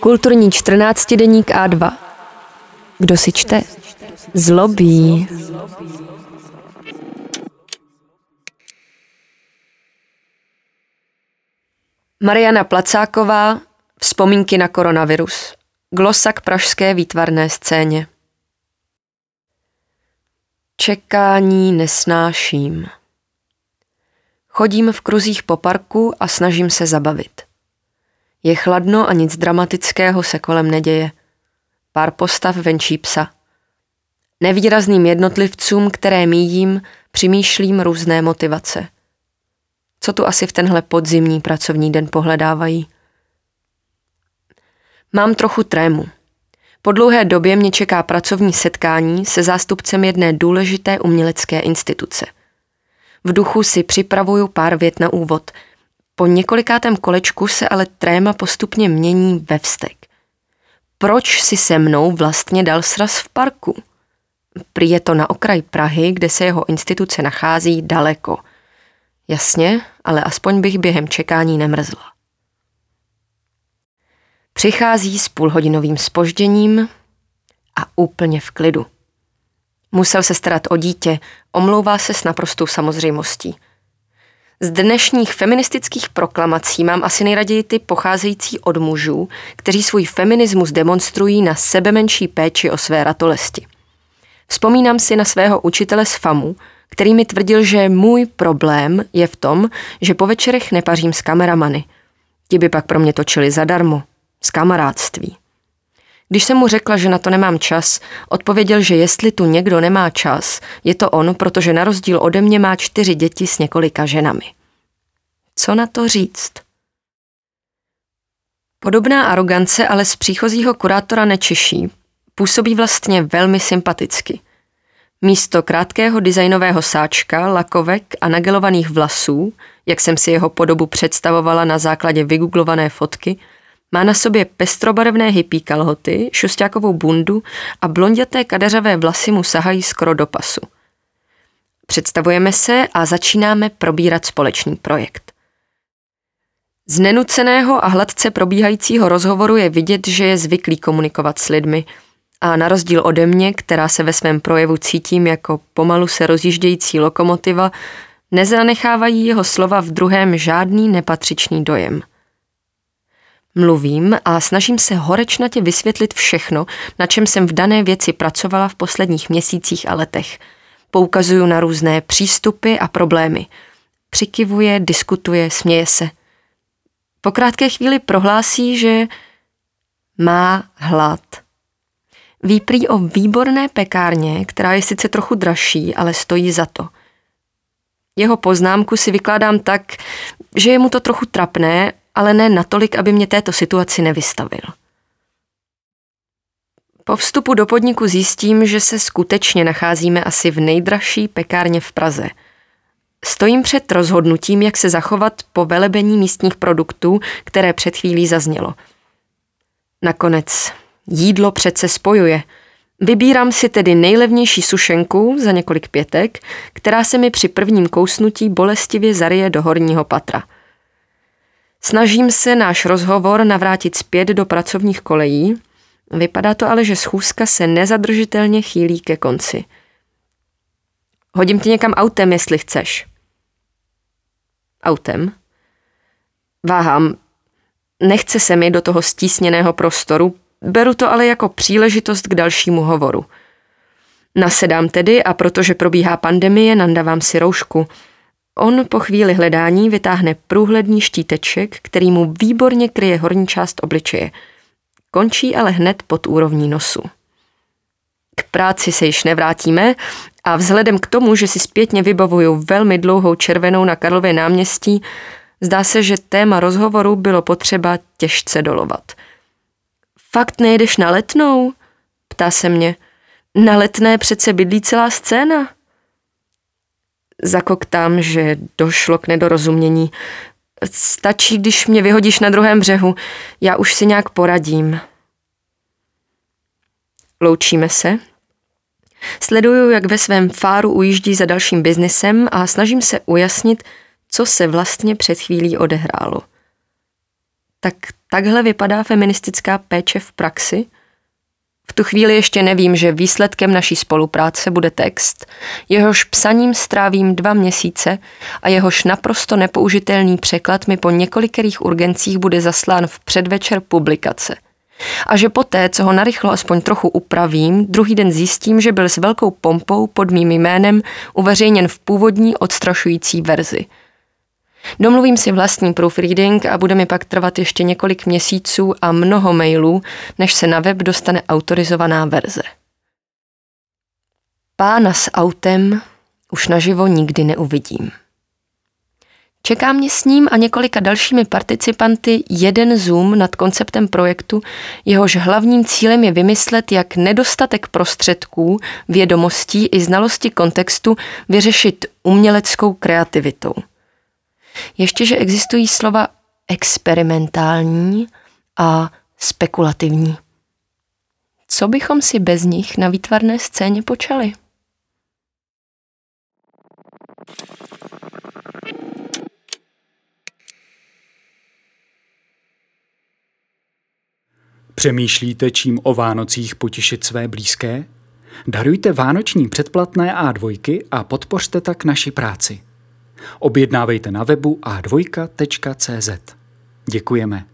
Kulturní 14 deník A2. Kdo si čte? Zlobí. Mariana Placáková, Vzpomínky na koronavirus. Glosa k pražské výtvarné scéně. Čekání nesnáším. Chodím v kruzích po parku a snažím se zabavit. Je chladno a nic dramatického se kolem neděje. Pár postav venčí psa. Nevýrazným jednotlivcům, které míjím, přimýšlím různé motivace. Co tu asi v tenhle podzimní pracovní den pohledávají? Mám trochu trému. Po dlouhé době mě čeká pracovní setkání se zástupcem jedné důležité umělecké instituce. V duchu si připravuju pár vět na úvod. Po několikátém kolečku se ale tréma postupně mění ve vztek. Proč si se mnou vlastně dal sraz v parku? Prý je to na okraj Prahy, kde se jeho instituce nachází daleko. Jasně, ale aspoň bych během čekání nemrzla. Přichází s půlhodinovým spožděním a úplně v klidu. Musel se starat o dítě, omlouvá se s naprostou samozřejmostí. Z dnešních feministických proklamací mám asi nejraději ty pocházející od mužů, kteří svůj feminismus demonstrují na sebemenší péči o své ratolesti. Vzpomínám si na svého učitele z FAMu, který mi tvrdil, že můj problém je v tom, že po večerech nepařím s kameramany. Ti by pak pro mě točili zadarmo, z kamarádství. Když jsem mu řekla, že na to nemám čas, odpověděl, že jestli tu někdo nemá čas, je to on, protože na rozdíl ode mě má čtyři děti s několika ženami. Co na to říct? Podobná arogance ale z příchozího kurátora nečiší. Působí vlastně velmi sympaticky. Místo krátkého designového sáčka, lakovek a nagelovaných vlasů, jak jsem si jeho podobu představovala na základě vygooglované fotky, má na sobě pestrobarevné hippie kalhoty, šustákovou bundu a blonděté kadeřavé vlasy mu sahají skoro do pasu. Představujeme se a začínáme probírat společný projekt. Z nenuceného a hladce probíhajícího rozhovoru je vidět, že je zvyklý komunikovat s lidmi a na rozdíl ode mě, která se ve svém projevu cítím jako pomalu se rozjíždějící lokomotiva, nezanechávají jeho slova v druhém žádný nepatřičný dojem – Mluvím a snažím se horečnatě vysvětlit všechno, na čem jsem v dané věci pracovala v posledních měsících a letech. Poukazuju na různé přístupy a problémy. Přikivuje, diskutuje, směje se. Po krátké chvíli prohlásí, že má hlad. Výprý o výborné pekárně, která je sice trochu dražší, ale stojí za to. Jeho poznámku si vykládám tak, že je mu to trochu trapné ale ne natolik, aby mě této situaci nevystavil. Po vstupu do podniku zjistím, že se skutečně nacházíme asi v nejdražší pekárně v Praze. Stojím před rozhodnutím, jak se zachovat po velebení místních produktů, které před chvílí zaznělo. Nakonec, jídlo přece spojuje. Vybírám si tedy nejlevnější sušenku za několik pětek, která se mi při prvním kousnutí bolestivě zaryje do horního patra – Snažím se náš rozhovor navrátit zpět do pracovních kolejí, vypadá to ale, že schůzka se nezadržitelně chýlí ke konci. Hodím ti někam autem, jestli chceš. Autem? Váhám. Nechce se mi do toho stísněného prostoru, beru to ale jako příležitost k dalšímu hovoru. Nasedám tedy a protože probíhá pandemie, nandavám si roušku – On po chvíli hledání vytáhne průhledný štíteček, který mu výborně kryje horní část obličeje. Končí ale hned pod úrovní nosu. K práci se již nevrátíme a vzhledem k tomu, že si zpětně vybavuju velmi dlouhou červenou na Karlově náměstí, zdá se, že téma rozhovoru bylo potřeba těžce dolovat. Fakt nejedeš na letnou? Ptá se mě. Na letné přece bydlí celá scéna zakoktám, že došlo k nedorozumění. Stačí, když mě vyhodíš na druhém břehu. Já už si nějak poradím. Loučíme se. Sleduju, jak ve svém fáru ujíždí za dalším biznesem a snažím se ujasnit, co se vlastně před chvílí odehrálo. Tak takhle vypadá feministická péče v praxi? V tu chvíli ještě nevím, že výsledkem naší spolupráce bude text, jehož psaním strávím dva měsíce a jehož naprosto nepoužitelný překlad mi po několikerých urgencích bude zaslán v předvečer publikace. A že poté, co ho narychlo aspoň trochu upravím, druhý den zjistím, že byl s velkou pompou pod mým jménem uveřejněn v původní odstrašující verzi – Domluvím si vlastní proofreading a bude mi pak trvat ještě několik měsíců a mnoho mailů, než se na web dostane autorizovaná verze. Pána s autem už naživo nikdy neuvidím. Čeká mě s ním a několika dalšími participanty jeden zoom nad konceptem projektu, jehož hlavním cílem je vymyslet, jak nedostatek prostředků, vědomostí i znalosti kontextu vyřešit uměleckou kreativitou – ještě, že existují slova experimentální a spekulativní. Co bychom si bez nich na výtvarné scéně počali? Přemýšlíte, čím o Vánocích potěšit své blízké? Darujte vánoční předplatné A2 a podpořte tak naši práci. Objednávejte na webu a2.cz. Děkujeme.